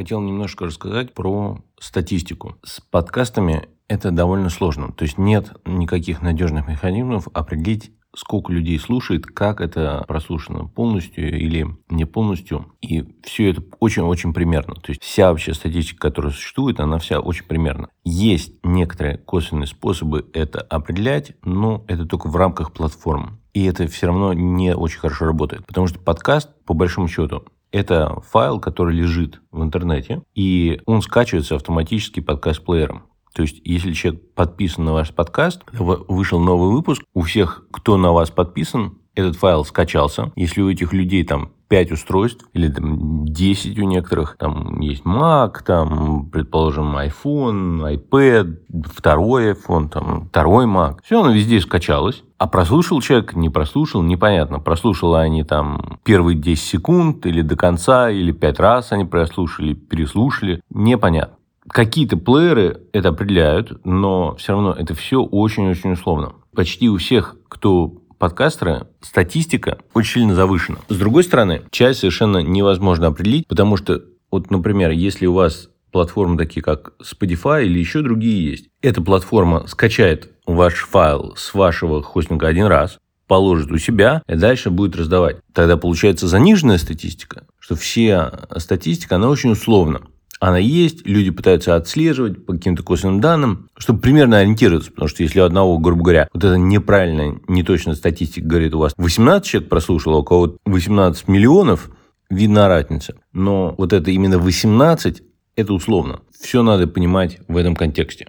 Хотел немножко рассказать про статистику. С подкастами это довольно сложно. То есть нет никаких надежных механизмов определить сколько людей слушает, как это прослушано полностью или не полностью. И все это очень-очень примерно. То есть вся вообще статистика, которая существует, она вся очень примерна. Есть некоторые косвенные способы это определять, но это только в рамках платформ. И это все равно не очень хорошо работает. Потому что подкаст, по большому счету, это файл, который лежит в интернете, и он скачивается автоматически подкаст-плеером. То есть, если человек подписан на ваш подкаст, вышел новый выпуск, у всех, кто на вас подписан, этот файл скачался. Если у этих людей там 5 устройств или там 10 у некоторых, там есть Mac, там, предположим, iPhone, iPad, второй iPhone, там, второй Mac. Все оно везде скачалось. А прослушал человек, не прослушал, непонятно. Прослушал они там первые 10 секунд или до конца, или 5 раз они прослушали, переслушали. Непонятно. Какие-то плееры это определяют, но все равно это все очень-очень условно. Почти у всех, кто подкастеры, статистика очень сильно завышена. С другой стороны, часть совершенно невозможно определить, потому что, вот, например, если у вас платформы такие, как Spotify или еще другие есть, эта платформа скачает ваш файл с вашего хостинга один раз, положит у себя и дальше будет раздавать. Тогда получается заниженная статистика, что все статистика, она очень условна она есть, люди пытаются отслеживать по каким-то косвенным данным, чтобы примерно ориентироваться, потому что если у одного, грубо говоря, вот это неправильная, неточная статистика говорит, у вас 18 человек прослушало, у кого 18 миллионов, видна разница. Но вот это именно 18, это условно. Все надо понимать в этом контексте.